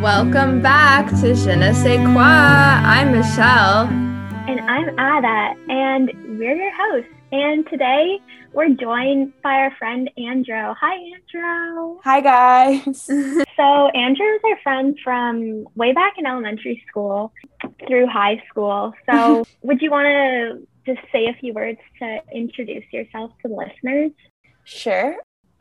Welcome back to Je ne sais quoi. I'm Michelle. And I'm Adda, and we're your hosts. And today we're joined by our friend Andro. Hi, Andro. Hi, guys. so, Andro is our friend from way back in elementary school through high school. So, would you want to just say a few words to introduce yourself to the listeners? Sure.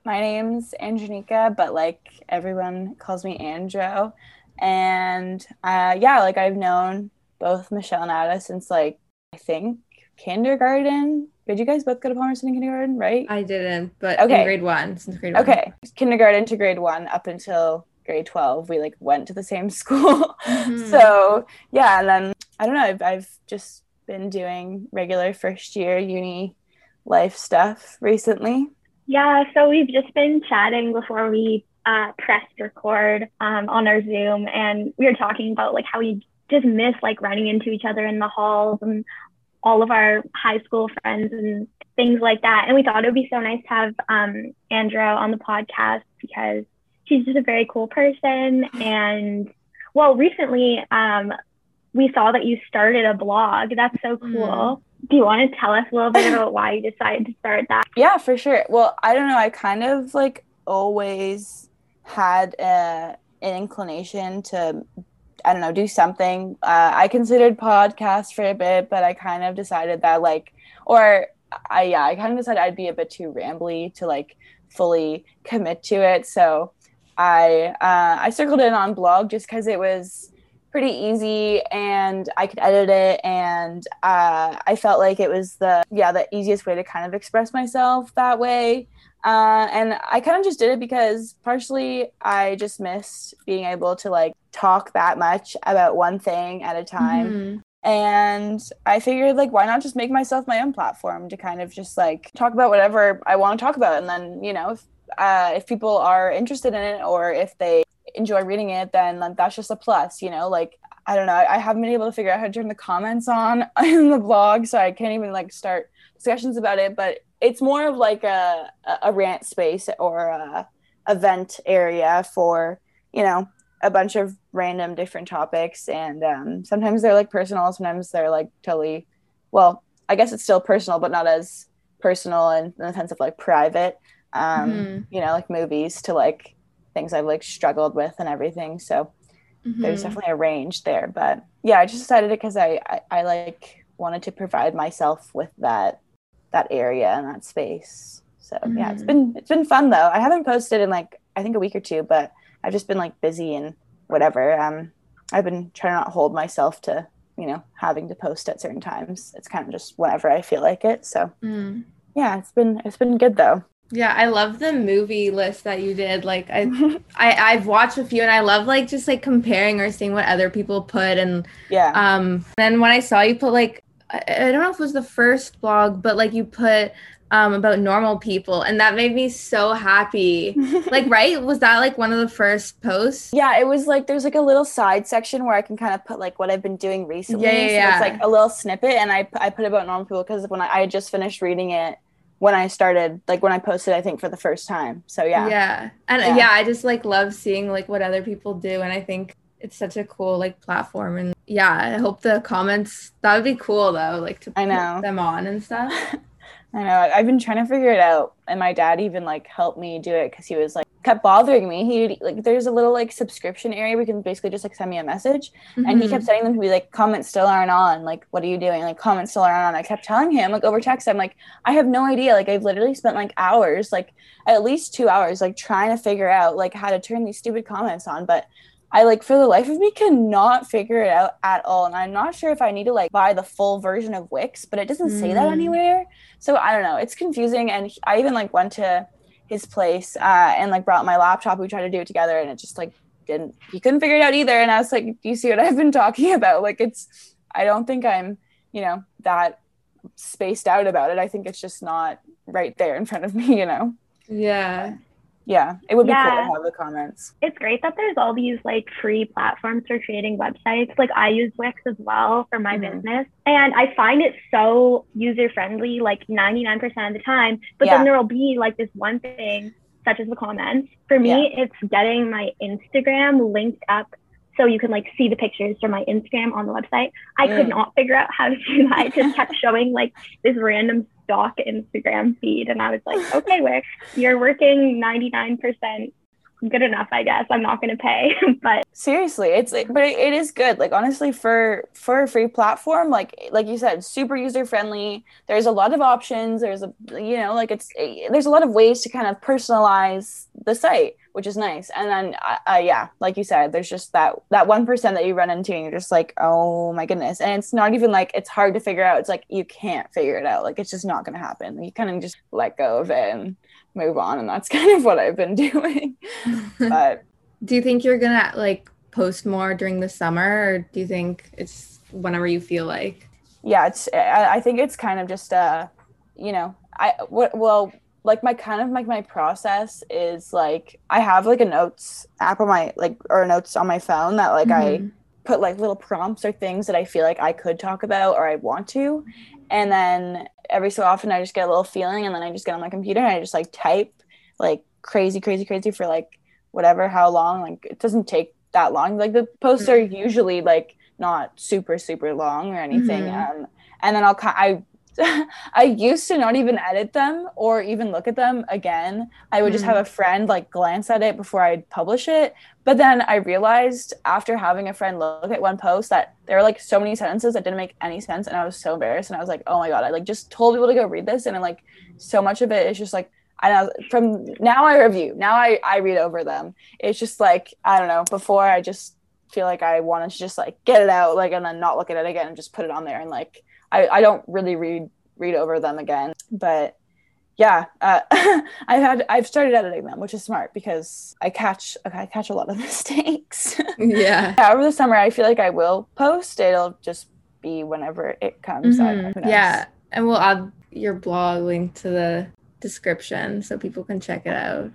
My name's Andronika, but like everyone calls me Andro. And uh, yeah, like I've known both Michelle and Adda since like I think kindergarten. Did you guys both go to Palmerston in kindergarten, right? I didn't, but okay. in grade one, since grade one. Okay. Kindergarten to grade one up until grade 12, we like went to the same school. Mm-hmm. so yeah, and then I don't know, I've, I've just been doing regular first year uni life stuff recently. Yeah, so we've just been chatting before we uh, pressed record um, on our Zoom, and we were talking about like how we just miss like running into each other in the halls and all of our high school friends and things like that. And we thought it would be so nice to have um, Andro on the podcast because she's just a very cool person. And well, recently um, we saw that you started a blog. That's so cool. Do you want to tell us a little bit about why you decided to start that? Yeah, for sure. Well, I don't know. I kind of like always had a, an inclination to, I don't know, do something. Uh, I considered podcasts for a bit, but I kind of decided that like, or I yeah, I kind of decided I'd be a bit too rambly to like fully commit to it. So I uh, I circled in on blog just because it was pretty easy and I could edit it and uh, I felt like it was the yeah the easiest way to kind of express myself that way uh, and I kind of just did it because partially I just missed being able to like talk that much about one thing at a time mm-hmm. and I figured like why not just make myself my own platform to kind of just like talk about whatever I want to talk about and then you know if uh, if people are interested in it or if they enjoy reading it, then that's just a plus, you know, like I don't know. I haven't been able to figure out how to turn the comments on in the blog, so I can't even like start discussions about it. But it's more of like a a rant space or a event area for you know a bunch of random different topics, and um, sometimes they're like personal, sometimes they're like totally. Well, I guess it's still personal, but not as personal in, in the sense of like private. Um, mm-hmm. You know, like movies to like things I've like struggled with and everything. So mm-hmm. there's definitely a range there. But yeah, I just decided it because I, I, I like wanted to provide myself with that that area and that space. So mm-hmm. yeah, it's mm-hmm. been it's been fun though. I haven't posted in like I think a week or two, but I've just been like busy and whatever. Um I've been trying to not hold myself to, you know, having to post at certain times. It's kind of just whenever I feel like it. So mm. yeah, it's been it's been good though. Yeah, I love the movie list that you did. Like I, I I've watched a few and I love like just like comparing or seeing what other people put and yeah. Um then when I saw you put like I, I don't know if it was the first blog, but like you put um about normal people and that made me so happy. like right? Was that like one of the first posts? Yeah, it was like there's like a little side section where I can kind of put like what I've been doing recently. Yeah, yeah, so yeah. it's like a little snippet and I I put about normal people because when I, I had just finished reading it when I started, like when I posted, I think for the first time. So yeah. Yeah. And yeah. yeah, I just like love seeing like what other people do. And I think it's such a cool like platform. And yeah, I hope the comments, that would be cool though, like to I know. them on and stuff. I know. I've been trying to figure it out, and my dad even like helped me do it because he was like kept bothering me. He like there's a little like subscription area where you can basically just like send me a message, mm-hmm. and he kept mm-hmm. sending them to me like comments still aren't on. Like what are you doing? Like comments still aren't on. I kept telling him like over text. I'm like I have no idea. Like I've literally spent like hours, like at least two hours, like trying to figure out like how to turn these stupid comments on, but I like for the life of me cannot figure it out at all. And I'm not sure if I need to like buy the full version of Wix, but it doesn't mm. say that mm. anywhere. So I don't know. It's confusing. And I even like went to his place uh, and like brought my laptop. We tried to do it together and it just like didn't, he couldn't figure it out either. And I was like, do you see what I've been talking about? Like it's, I don't think I'm, you know, that spaced out about it. I think it's just not right there in front of me, you know? Yeah yeah it would be yeah. cool to have the comments it's great that there's all these like free platforms for creating websites like i use wix as well for my mm-hmm. business and i find it so user friendly like 99% of the time but yeah. then there'll be like this one thing such as the comments for me yeah. it's getting my instagram linked up so you can like see the pictures from my Instagram on the website. I mm. could not figure out how to do that. It just kept showing like this random stock Instagram feed. And I was like, okay, where you're working 99% good enough, I guess. I'm not going to pay, but seriously, it's but it is good. Like honestly, for for a free platform, like like you said, super user friendly. There's a lot of options. There's a you know like it's there's a lot of ways to kind of personalize the site, which is nice. And then uh, yeah, like you said, there's just that that one percent that you run into, and you're just like, oh my goodness. And it's not even like it's hard to figure out. It's like you can't figure it out. Like it's just not going to happen. You kind of just let go of it and move on and that's kind of what i've been doing but do you think you're gonna like post more during the summer or do you think it's whenever you feel like yeah it's i, think it's kind of just uh you know i what well like my kind of like my process is like i have like a notes app on my like or notes on my phone that like mm-hmm. i put like little prompts or things that i feel like i could talk about or i want to and then every so often I just get a little feeling and then I just get on my computer and I just like type like crazy, crazy, crazy for like whatever, how long. Like it doesn't take that long. Like the posts mm-hmm. are usually like not super, super long or anything. Mm-hmm. Um, and then I'll I I used to not even edit them or even look at them again. I would mm just have mm. a friend like glance at it before I'd publish it. But then I realized after having a friend look at one post that there were like so many sentences that didn't make any sense and I was so embarrassed and I was like, "Oh my god, I like just told people to go read this and I'm like so much of it is just like I know from now I review. Now I I read over them. It's just like I don't know, before I just feel like I wanted to just like get it out like and then not look at it again and just put it on there and like I, I don't really read read over them again. But yeah, uh, I've had I've started editing them, which is smart because I catch I catch a lot of mistakes. Yeah. yeah. Over the summer, I feel like I will post. It'll just be whenever it comes. Mm-hmm. Yeah, and we'll add your blog link to the description so people can check it out.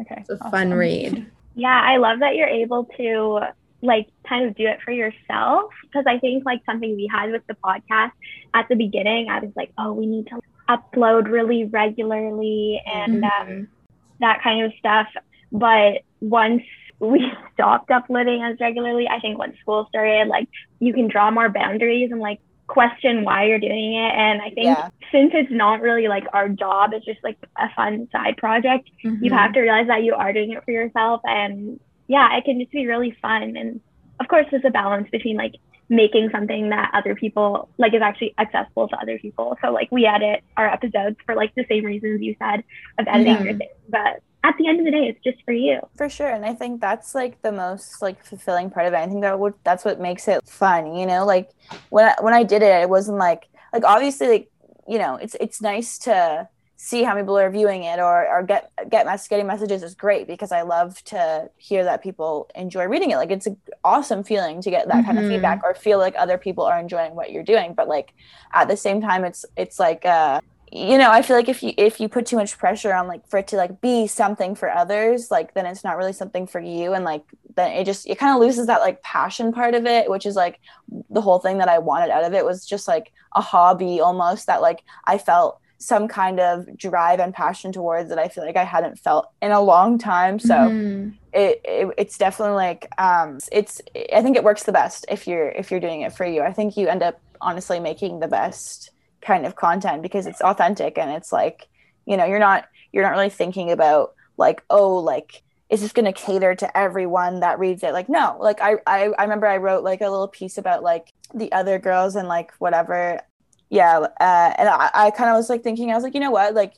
Okay, it's a awesome. fun read. Yeah, I love that you're able to like kind of do it for yourself because I think like something we had with the podcast at the beginning, I was like, oh, we need to upload really regularly and mm-hmm. um, that kind of stuff. But once we stopped uploading as regularly, I think once school started, like you can draw more boundaries and like question why you're doing it. And I think yeah. since it's not really like our job, it's just like a fun side project, mm-hmm. you have to realize that you are doing it for yourself and yeah, it can just be really fun. And of course, there's a balance between like making something that other people like is actually accessible to other people. So like we edit our episodes for like the same reasons you said of editing yeah. your things, but at the end of the day, it's just for you. For sure, and I think that's like the most like fulfilling part of it. I think that would that's what makes it fun. You know, like when I, when I did it, it wasn't like like obviously like you know it's it's nice to see how many people are viewing it or, or get get mess, getting messages is great because I love to hear that people enjoy reading it. Like it's an awesome feeling to get that mm-hmm. kind of mm-hmm. feedback or feel like other people are enjoying what you're doing. But like at the same time, it's it's like uh, you know I feel like if you if you put too much pressure on like for it to like be something for others, like then it's not really something for you, and like then it just it kind of loses that like passion part of it, which is like the whole thing that I wanted out of it was just like a hobby almost that like I felt some kind of drive and passion towards that I feel like I hadn't felt in a long time. So mm-hmm. it, it, it's definitely like um it's I think it works the best if you're if you're doing it for you. I think you end up honestly making the best kind of content because it's authentic and it's like, you know, you're not you're not really thinking about like, oh, like is this going to cater to everyone that reads it like no like I, I i remember i wrote like a little piece about like the other girls and like whatever yeah uh, and i, I kind of was like thinking i was like you know what like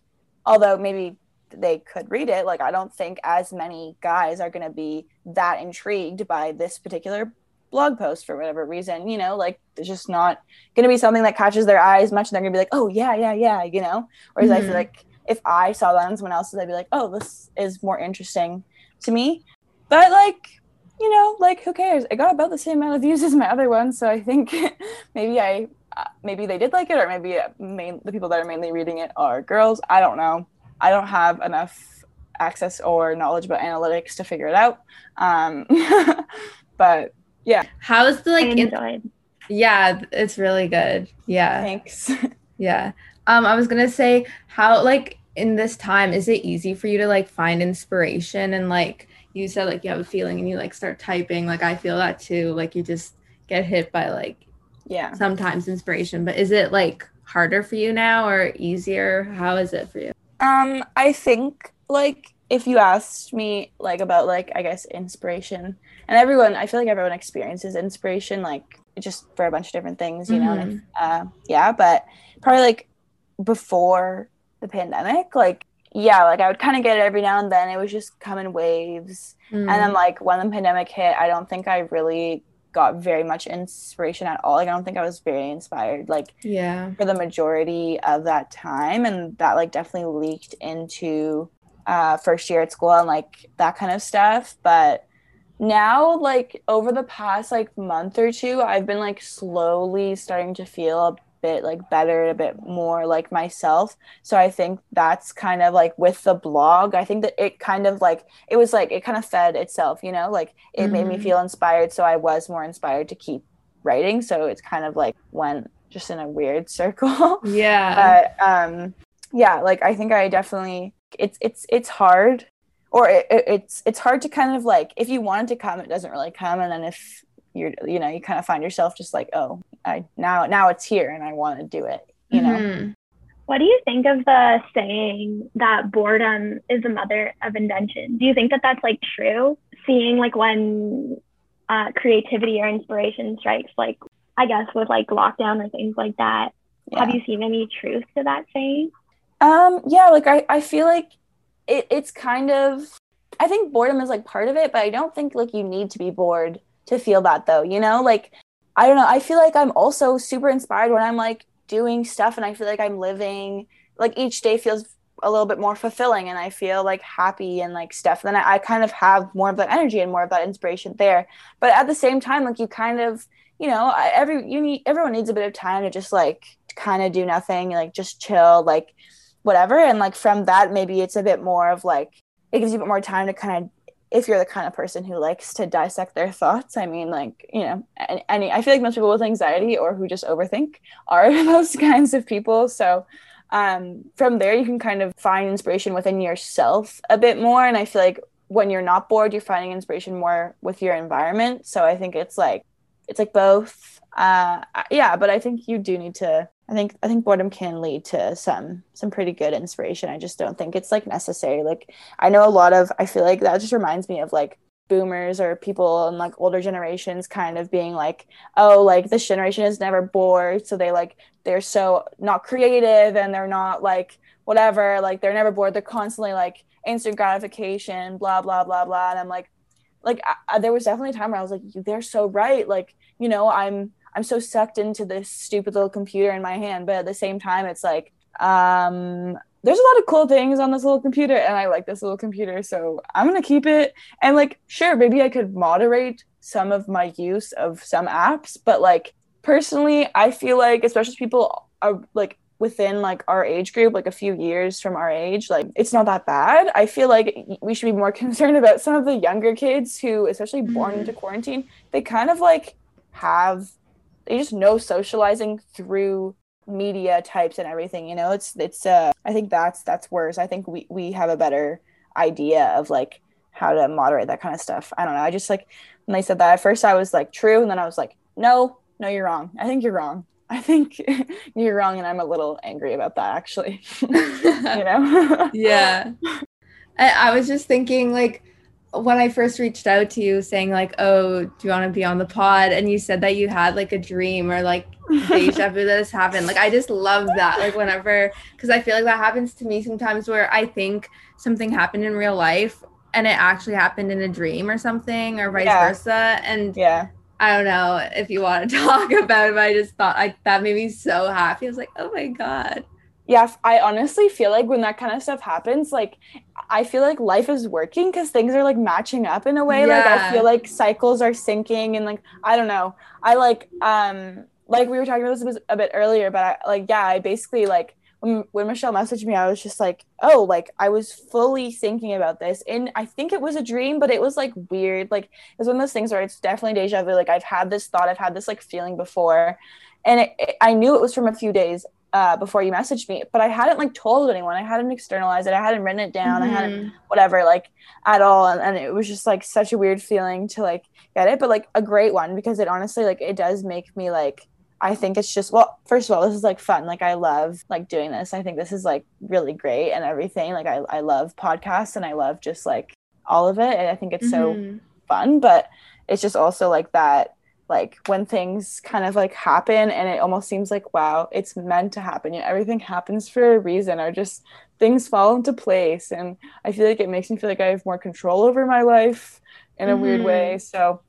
although maybe they could read it like i don't think as many guys are going to be that intrigued by this particular blog post for whatever reason you know like it's just not going to be something that catches their eyes much and they're going to be like oh yeah yeah yeah you know whereas mm-hmm. i feel mm-hmm. like if i saw that on someone else's i'd be like oh this is more interesting to me but like you know like who cares i got about the same amount of views as my other one so i think maybe i maybe they did like it, or maybe main, the people that are mainly reading it are girls. I don't know. I don't have enough access or knowledge about analytics to figure it out. Um, but yeah. How's the like? In- yeah, it's really good. Yeah. Thanks. yeah. Um, I was gonna say how like in this time is it easy for you to like find inspiration and like you said like you have a feeling and you like start typing. Like I feel that too. Like you just get hit by like yeah sometimes inspiration. But is it like harder for you now or easier? How is it for you? Um, I think like if you asked me like about like I guess inspiration and everyone I feel like everyone experiences inspiration like just for a bunch of different things, you mm-hmm. know. And, uh, yeah, but probably like before the pandemic, like yeah, like I would kind of get it every now and then. It was just come in waves. Mm. And then like when the pandemic hit, I don't think I really got very much inspiration at all. Like I don't think I was very inspired like yeah for the majority of that time and that like definitely leaked into uh first year at school and like that kind of stuff. But now like over the past like month or two, I've been like slowly starting to feel bit like better, a bit more like myself. So I think that's kind of like with the blog, I think that it kind of like it was like it kind of fed itself, you know, like it mm-hmm. made me mm-hmm. feel inspired. So I was more inspired to keep writing. So it's kind of like went just in a weird circle. Yeah. but um yeah, like I think I definitely it's it's it's hard or it, it, it's it's hard to kind of like if you want it to come it doesn't really come and then if you're you know you kind of find yourself just like oh i now now it's here and i want to do it you know mm-hmm. what do you think of the saying that boredom is the mother of invention do you think that that's like true seeing like when uh, creativity or inspiration strikes like i guess with like lockdown or things like that yeah. have you seen any truth to that saying um yeah like i i feel like it, it's kind of I think boredom is like part of it, but I don't think like you need to be bored to feel that though, you know? Like I don't know, I feel like I'm also super inspired when I'm like doing stuff and I feel like I'm living like each day feels a little bit more fulfilling and I feel like happy and like stuff. Then I, I kind of have more of that energy and more of that inspiration there. But at the same time, like you kind of, you know, every you need everyone needs a bit of time to just like kind of do nothing, like just chill, like whatever. And like from that, maybe it's a bit more of like it gives you a bit more time to kind of if you're the kind of person who likes to dissect their thoughts, I mean, like, you know, any, I feel like most people with anxiety or who just overthink are those kinds of people. So, um, from there, you can kind of find inspiration within yourself a bit more. And I feel like when you're not bored, you're finding inspiration more with your environment. So I think it's like, it's like both. Uh, yeah, but I think you do need to I think I think boredom can lead to some some pretty good inspiration. I just don't think it's like necessary. Like I know a lot of I feel like that just reminds me of like boomers or people in like older generations kind of being like, oh, like this generation is never bored. So they like they're so not creative and they're not like whatever, like they're never bored. They're constantly like instant gratification, blah, blah, blah, blah. And I'm like, like I, there was definitely a time where I was like, they're so right. Like, you know, I'm I'm so sucked into this stupid little computer in my hand, but at the same time, it's like um, there's a lot of cool things on this little computer, and I like this little computer, so I'm gonna keep it. And like, sure, maybe I could moderate some of my use of some apps, but like personally, I feel like especially people are like within like our age group like a few years from our age like it's not that bad i feel like we should be more concerned about some of the younger kids who especially born mm-hmm. into quarantine they kind of like have they just know socializing through media types and everything you know? It's it's uh i think that's that's worse. I think we we have a better idea of like how to moderate that kind of stuff. I don't know. I just like when they said that at first i was like true and then i was like no no you're wrong. I think you're wrong. I think you're wrong and i'm a little angry about that actually. You know? Yeah. I, I was just thinking like when I first reached out to you saying like, "Oh, do you want to be on the pod?" and you said that you had like a dream or like deja vu that has happened. Like I just love that. Like whenever because I feel like that happens to me sometimes where I think something happened in real life and it actually happened in a dream or something or vice yeah. versa. And yeah. I don't know if you want to talk about it, but I just thought like that made me so happy. I was like, oh my God yeah i honestly feel like when that kind of stuff happens like i feel like life is working because things are like matching up in a way. Yeah. like i feel like cycles are syncing and like i don't know. I like um like we were talking about this a bit earlier but I, like yeah i basically like when, when michelle messaged me i was just like oh like i was fully thinking about this and i think it was a dream but it was like weird. Like it's one of those things where it's definitely deja vu. Like i've had this thought i've had this like feeling before and it, it, i knew it was from a few days uh, before you messaged me, but I hadn't like told anyone. I hadn't externalized it. I hadn't written it down. Mm-hmm. I hadn't mm-hmm. whatever like at all. And, and it was just like such a weird feeling to like get it, but like a great one because it honestly like it does make me like I think it's just well, first of all, this is like fun. Like I love like doing this. I think this is like really great and everything. Like I, I love podcasts and I love just like all of it. And I think it's mm-hmm. so fun. But it's just also like that like when things kind of like happen and it almost seems like wow it's meant to happen you know, everything happens for a reason or just things fall into place. And i feel like it makes me feel like i have more control over my life in a mm-hmm. weird way. Mm-hmm. so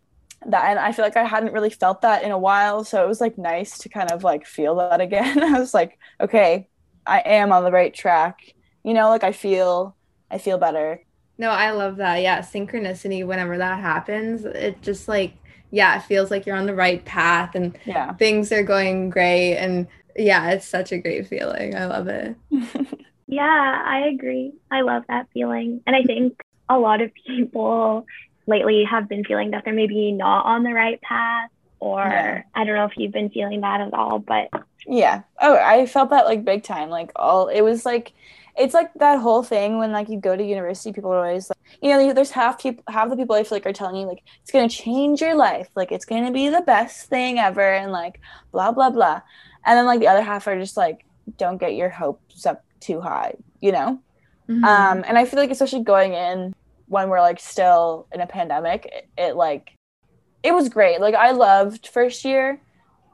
that and i feel like i hadn't really felt that in a while. So it was like nice to kind of like feel that again. I was like okay i am on the right track. You know like i feel i feel better. No i love that. Yeah synchronicity whenever that happens it just like yeah, it feels like you're on the right path and yeah. things are going great. And yeah, it's such a great feeling. I love it. yeah, I agree. I love that feeling. And I think a lot of people lately have been feeling that they're maybe not on the right path or yeah. I don't know if you've been feeling that at all, but yeah. Oh, I felt that like big time. Like all it was like it's like that whole thing when like you go to university, people are always like, you know, there's half people, half the people I feel like are telling you like it's gonna change your life, like it's gonna be the best thing ever, and like blah blah blah, and then like the other half are just like, don't get your hopes up too high, you know. Mm-hmm. Um, and I feel like especially going in when we're like still in a pandemic, it, it like it was great. Like I loved first year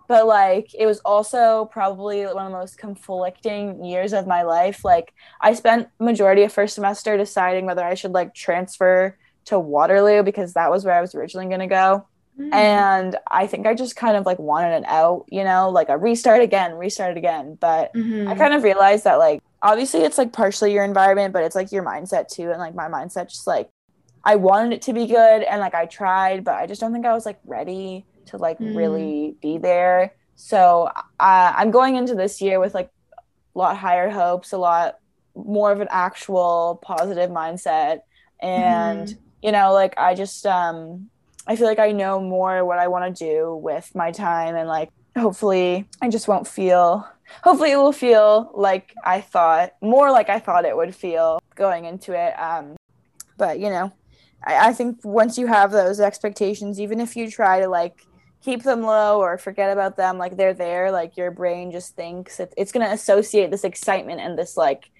but like it was also probably one of the most conflicting years of my life like i spent majority of first semester deciding whether i should like transfer to waterloo because that was where i was originally going to go mm. and i think i just kind of like wanted an out you know like a restart again restart again but mm-hmm. i kind of realized that like obviously it's like partially your environment but it's like your mindset too and like my mindset just like i wanted it to be good and like i tried but i just don't think i was like ready to like mm. really be there. So uh, I'm going into this year with like a lot higher hopes, a lot more of an actual positive mindset, and mm. you know, like I just um, I feel like I know more what I want to do with my time, and like hopefully I just won't feel. Hopefully, it will feel like I thought, more like I thought it would feel going into it. Um, but you know, I, I think once you have those expectations, even if you try to like keep them low or forget about them like they're there like your brain just thinks it, it's going to associate this excitement and this like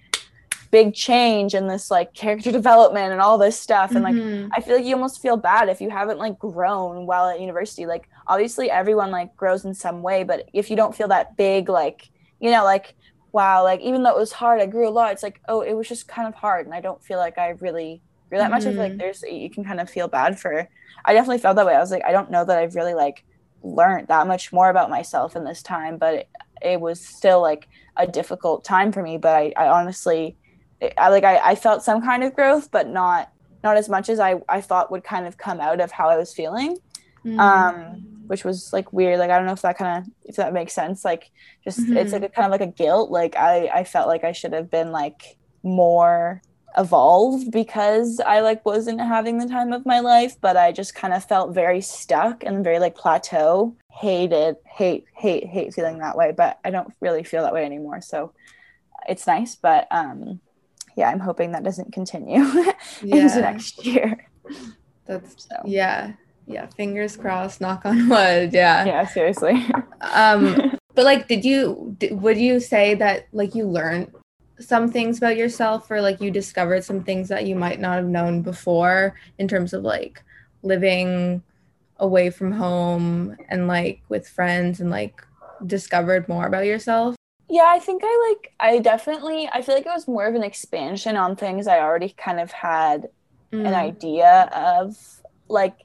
big change and this like character development and all this stuff and like mm-hmm. i feel like you almost feel bad if you haven't like grown while at university like obviously everyone like grows in some way but if you don't feel that big like you know like wow like even though it was hard i grew a lot it's like oh it was just kind of hard and i don't feel like i really grew that mm-hmm. much i feel like mm-hmm. there's you can kind of feel bad for i definitely felt that way i was like i don't know that i've really like learned that much more about myself in this time but it, it was still like a difficult time for me but i, I honestly I like I, I felt some kind of growth but not not as much as I, I thought would kind of come out of how I was feeling mm. um which was like weird like I don't know if that kind of if that makes sense like just mm-hmm. it's like a kind of like a guilt like I I felt like I should have been like more evolved because I like wasn't having the time of my life, but I just kind of felt very stuck and very like plateau. Hated, hate, hate, hate feeling that way, but I don't really feel that way anymore. So it's nice, but um yeah, I'm hoping that doesn't continue yeah. into next year. That's so. yeah. Yeah, fingers crossed, knock on wood. Yeah. Yeah, seriously. um but like did you would you say that like you learned some things about yourself or like you discovered some things that you might not have known before in terms of like living away from home and like with friends and like discovered more about yourself? Yeah, I think I like I definitely I feel like it was more of an expansion on things I already kind of had mm. an idea of like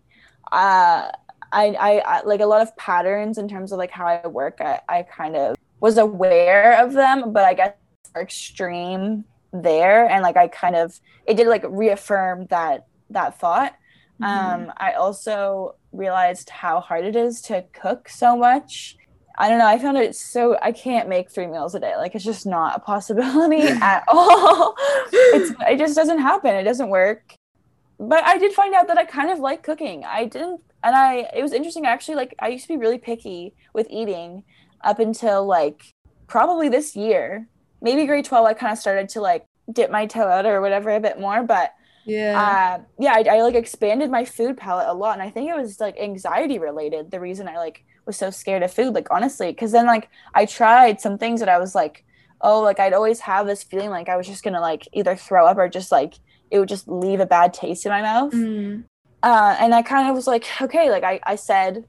uh I, I, I like a lot of patterns in terms of like how I work I, I kind of was aware of them but I guess extreme there. And like i kind of it did like reaffirm that that thought. Mm-hmm. um i also realized how hard it is to cook so much. I don't know i found it so i can't make three meals a day. Like it's just not a possibility at all. It's it just doesn't happen. It doesn't work. But i did find out that i kind of like cooking. I didn't and i it was interesting. Actually like i used to be really picky with eating up until like probably this year, maybe grade 12, I kind of started to like dip my toe out or whatever a bit more. But Yeah. uh, yeah, I, I like expanded my food palette a lot. And I think it was like anxiety related. The reason I like was so scared of food, like honestly, because then like I tried some things that I was like, oh, like I'd always have this feeling like I was just gonna like either throw up or just like it would just leave a bad taste in my mouth. Mm. Uh, and I kind of was like, okay, like I, I said,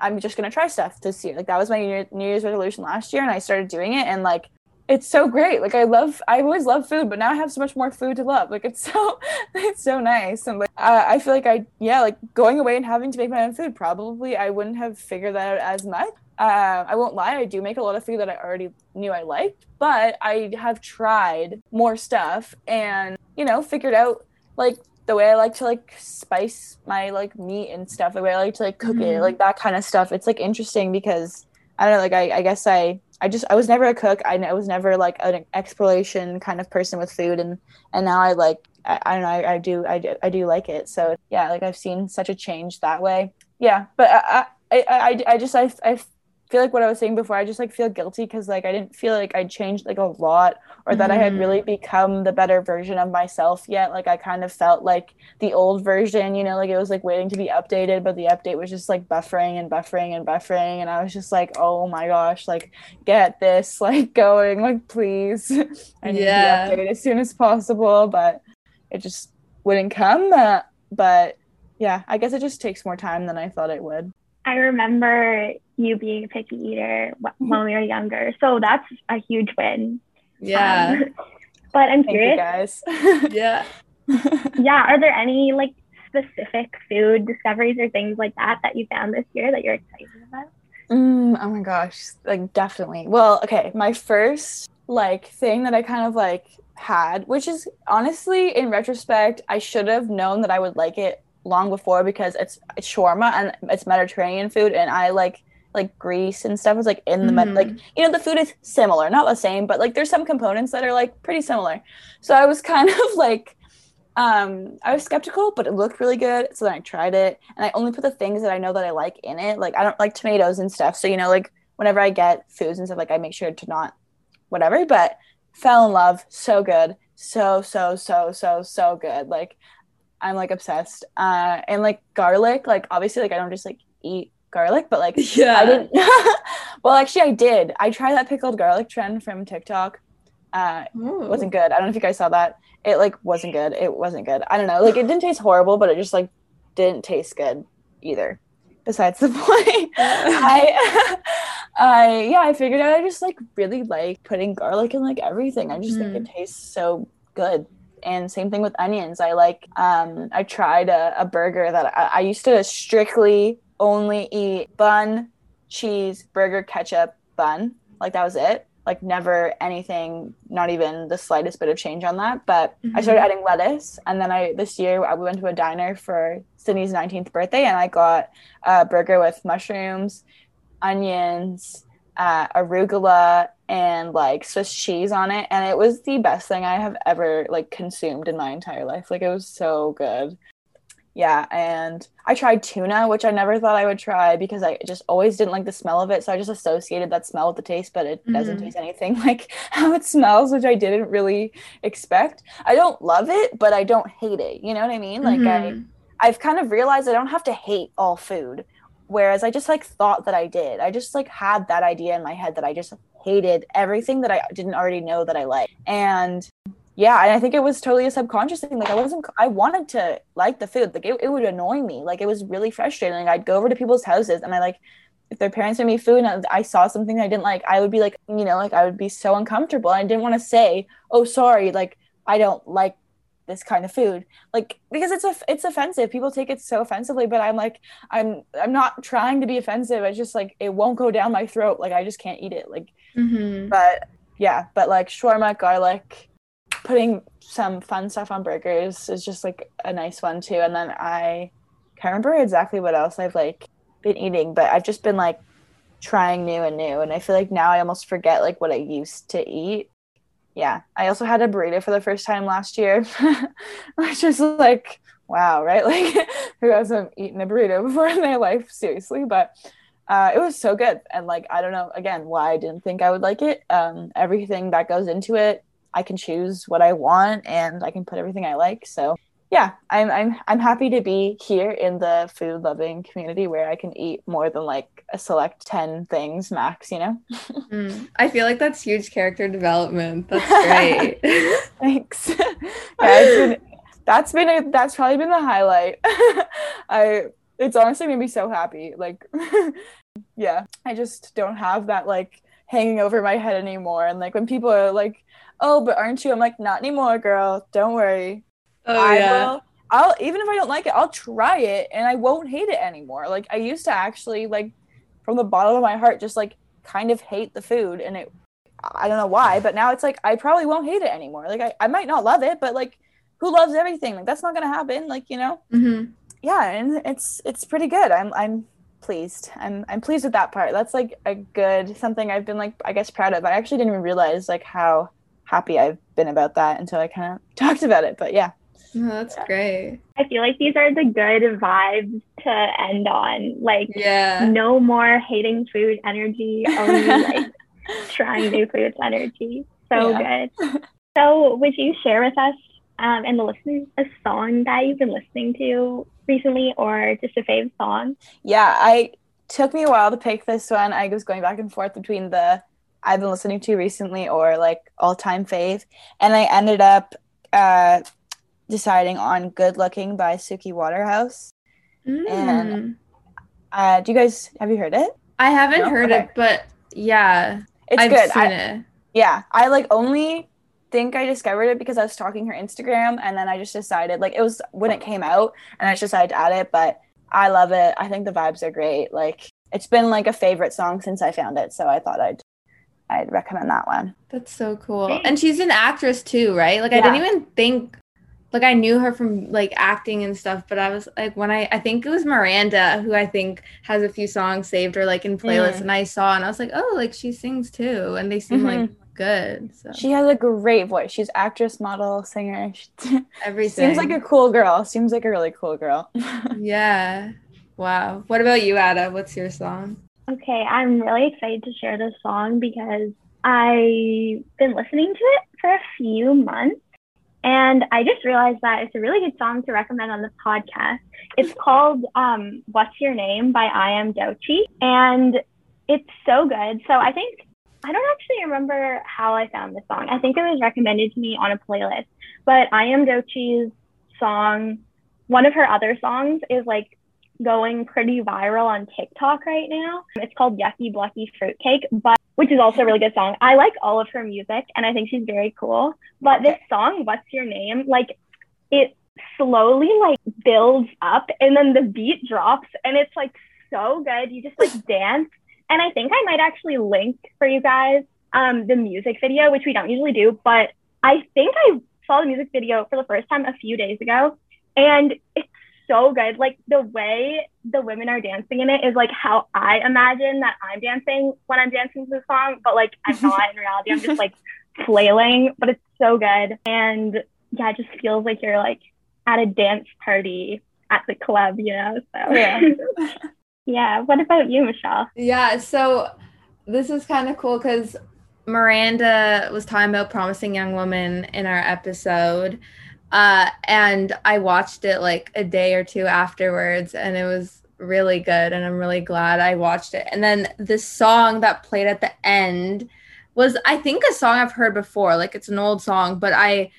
I'm just gonna try stuff this year. Like that was my New, New Year's resolution last year, and I started doing it, and like it's so great. Like I love, I always love food, but now I have so much more food to love. Like it's so, it's so nice, and like uh, I feel like I, yeah, like going away and having to make my own food. Probably I wouldn't have figured that out as much. Uh, I won't lie, I do make a lot of food that I already knew I liked, but I have tried more stuff and you know figured out like the way I like to like spice my like meat and stuff, the way I like to like cook it, Mhm. like that kind of stuff. It's like interesting because I don't know, like I, I guess I I just I was never a cook. I, I was never like an exploration kind of person with food, and and now I like I, I don't know I, I do I do I do like it. So yeah, like I've seen such a change that way. Yeah, but I I I, I, just I I feel like what I was saying before. I just like feel guilty because like I didn't feel like I changed like a lot or that I had really become the better version of myself yet. Like I kind of felt like the old version, you know, like it was like waiting to be updated, but the update was just like buffering and buffering and buffering. And I was just like, oh my gosh, like get this like going, like please. I need Yeah. to be updated as soon as possible, but it just wouldn't come. Uh, but yeah, I guess it just takes more time than I thought it would. I remember you being a picky eater when we were younger. So that's a huge win. Yeah. Um, but I'm Thank you curious, guys. yeah. yeah, are there any like specific food discoveries or things like that that you found this year that you're excited about? Mm, oh my gosh, like definitely. Well, okay, my first like thing that I kind of like had, which is honestly in retrospect, I should have known that I would like it long before because it's it's shawarma and it's Mediterranean food and I like like Greece and stuff is like in the med- Mhm. like you know the food is similar, not the same, but like there's some components that are like pretty similar. So I was kind of like um I was skeptical, but it looked really good. So then I tried it and I only put the things that I know that I like in it. Like I don't like tomatoes and stuff. So you know, like whenever I get foods and stuff, like I make sure to not whatever, but fell in love. So good. So, so, so, so, so good. Like I'm like obsessed. Uh and like garlic, like obviously like I don't just like eat garlic, but like Yeah. I didn't well actually I did. I tried that pickled garlic trend from TikTok. Uh Ooh. it wasn't good. I don't know if you guys saw that. It like wasn't good. It wasn't good. I don't know. Like it didn't taste horrible, but it just like didn't taste good either. Besides the point, I, I yeah, I figured out I just like really like putting garlic in like everything. I just think it tastes so good. And same thing with onions. I like um I tried a, a burger that I, I used to strictly only eat bun, cheese, burger, ketchup, bun. Like that was it. Like never anything, not even the slightest bit of change on that. But I started adding lettuce, and then I this year I went to a diner for Sydney's 19th birthday, and I got a burger with mushrooms, onions, uh, arugula, and like Swiss cheese on it, and it was the best thing I have ever like consumed in my entire life. Like it was so good. Yeah, and I tried tuna, which I never thought I would try because I just always didn't like the smell of it. So I just associated that smell with the taste, but it doesn't Mhm. taste anything like how it smells, which I didn't really expect. I don't love it, but I don't hate it. You know what I mean? Like I Mhm. I've kind of realized I don't have to hate all food. Whereas I just like thought that I did. I just like had that idea in my head that I just hated everything that I didn't already know that I liked. And yeah, and I think it was totally a subconscious thing. Like I wasn't I wanted to like the food. Like it, it would annoy me. Like it was really frustrating. Like I'd go over to people's houses and I like if their parents made me food and I saw something I didn't like, I would be like, you know, like I would be so uncomfortable. I didn't want to say, "Oh, sorry, like I don't like this kind of food." Like because it's a it's offensive. People take it so offensively, but I'm like I'm I'm not trying to be offensive. It's just like it won't go down my throat. Like I just can't eat it. Like Mhm. but yeah, but like shawarma, garlic, putting some fun stuff on burgers is just like a nice one too. And then I can't remember exactly what else I've like been eating, but I've just been like trying new and new. And I feel like now I almost forget like what I used to eat. Yeah. I also had a burrito for the first time last year, which is like, wow, right? Like who hasn't eaten a burrito before in their life? Seriously. But uh, it was so good and like i don't know again why i didn't think i would like it um, everything that goes into it i can choose what i want and i can put everything i like so yeah i'm i'm i'm happy to be here in the food loving community where i can eat more than like a select 10 things max you know? Mm, i feel like that's huge character development. That's great. Thanks. Yeah, been, that's been a, that's probably been the highlight. I it's honestly made me so happy like yeah i just don't have that like hanging over my head anymore. And like when people are like oh but aren't you? I'm like not anymore girl. Don't worry Oh I yeah. Will, I'll even if I don't like it, I'll try it and I won't hate it anymore. Like I used to actually like from the bottom of my heart just like kind of hate the food and it I don't know why, but now it's like I probably won't hate it anymore. Like I, I might not love it, but like who loves everything? Like that's not gonna happen. Like, you know? Mm-hmm. Yeah, and it's it's pretty good. I'm I'm pleased. I'm I'm pleased with that part. That's like a good something I've been like I guess proud of. I actually didn't even realize like how happy I've been about that until I kind of talked about it. But yeah, Oh, that's yeah. great. I feel like these are the good vibes to end on. Like, yeah, no more hating food energy, only like trying new foods energy. So yeah. good. So, would you share with us um, and the listeners a song that you've been listening to recently, or just a fave song? Yeah, I took me a while to pick this one. I was going back and forth between the I've been listening to recently or like all time fave, and I ended up. Uh, deciding on Good Looking by Suki Waterhouse. Mm. And uh, do you guys have you heard it? I haven't no? heard okay. it, but yeah. It's I've good. I, it. Yeah. I like only think I discovered it because I was stalking her Instagram and then I just decided like it was when it came out and I just decided to add it, but I love it. I think the vibes are great. Like it's been like a favorite song since I found it, so I thought I'd I'd recommend that one. That's so cool. And she's an actress too, right? Like yeah. I didn't even think like I knew her from like acting and stuff, but I was like when I I think it was Miranda who I think has a few songs saved or like in playlists, mm. and I saw and I was like, oh, like she sings too, and they seem mm-hmm. like good. So she has a great voice. She's actress, model, singer. Everything seems like a cool girl. Seems like a really cool girl. yeah. Wow. What about you, Adda? What's your song? Okay, I'm really excited to share this song because I've been listening to it for a few months and I just realized that it's a really good song to recommend on the podcast. It's called um, What's Your Name by I Am Doechii. And it's so good. So I think, I don't actually remember how I found this song. I think it was recommended to me on a playlist. But I Am Doechii's song, one of her other songs is like going pretty viral on TikTok right now. It's called Yucky Blucky Fruitcake, but which is also a really good song. I like all of her music and I think she's very cool. But this song, What's Your Name? Like it slowly like builds up and then the beat drops and it's like so good. You just like dance. And I think I might actually link for you guys um the music video, which we don't usually do, but I think I saw the music video for the first time a few days ago and so good. Like the way the women are dancing in it is like how I imagine that I'm dancing when I'm dancing to the song, but like I'm not in reality. I'm just like flailing, but it's so good. And yeah, it just feels like you're like at a dance party at the club, you know? So yeah. yeah. What about you, Michelle? Yeah. So this is kind of cool because Miranda was talking about promising young woman in our episode. Uh, and I watched it like a day or two afterwards, and it was really good. And I'm really glad I watched it. And then the song that played at the end was, I think, a song I've heard before. Like it's an old song, but I,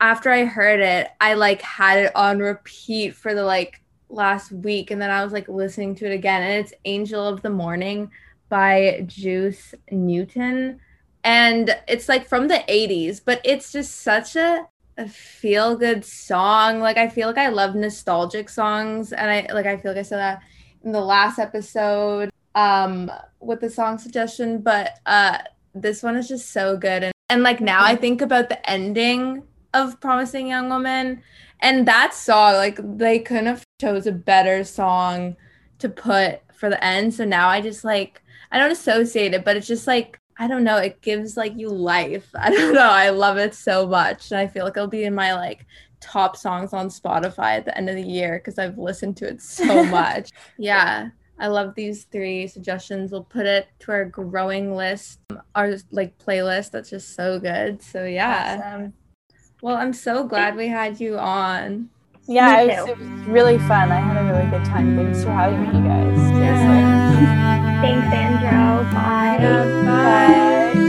after I heard it, I like had it on repeat for the like last week. And then I was like listening to it again. And it's Angel of the Morning by Juice Newton. And it's like from the 80s, but it's just such a a feel good song. Like I feel like I love nostalgic songs and I like I feel like I said that in the last episode um with the song suggestion, but uh this one is just so good and and like now I think about the ending of Promising Young Woman and that song like they couldn't have chose a better song to put for the end. So now I just like I don't associate it, but it's just like I don't know, it gives like you life. I don't know. I love it so much. And I feel like it'll be in my like top songs on Spotify at the end of the year because I've listened to it so much. yeah. I love these three suggestions. We'll put it to our growing list, our like playlist. That's just so good. So yeah. Awesome. Well, I'm so glad we had you on. Yeah, it was, it was really fun. I had a really good time. Thanks for having me, you guys. Yeah. Thanks, Andro. Bye. Bye. Bye.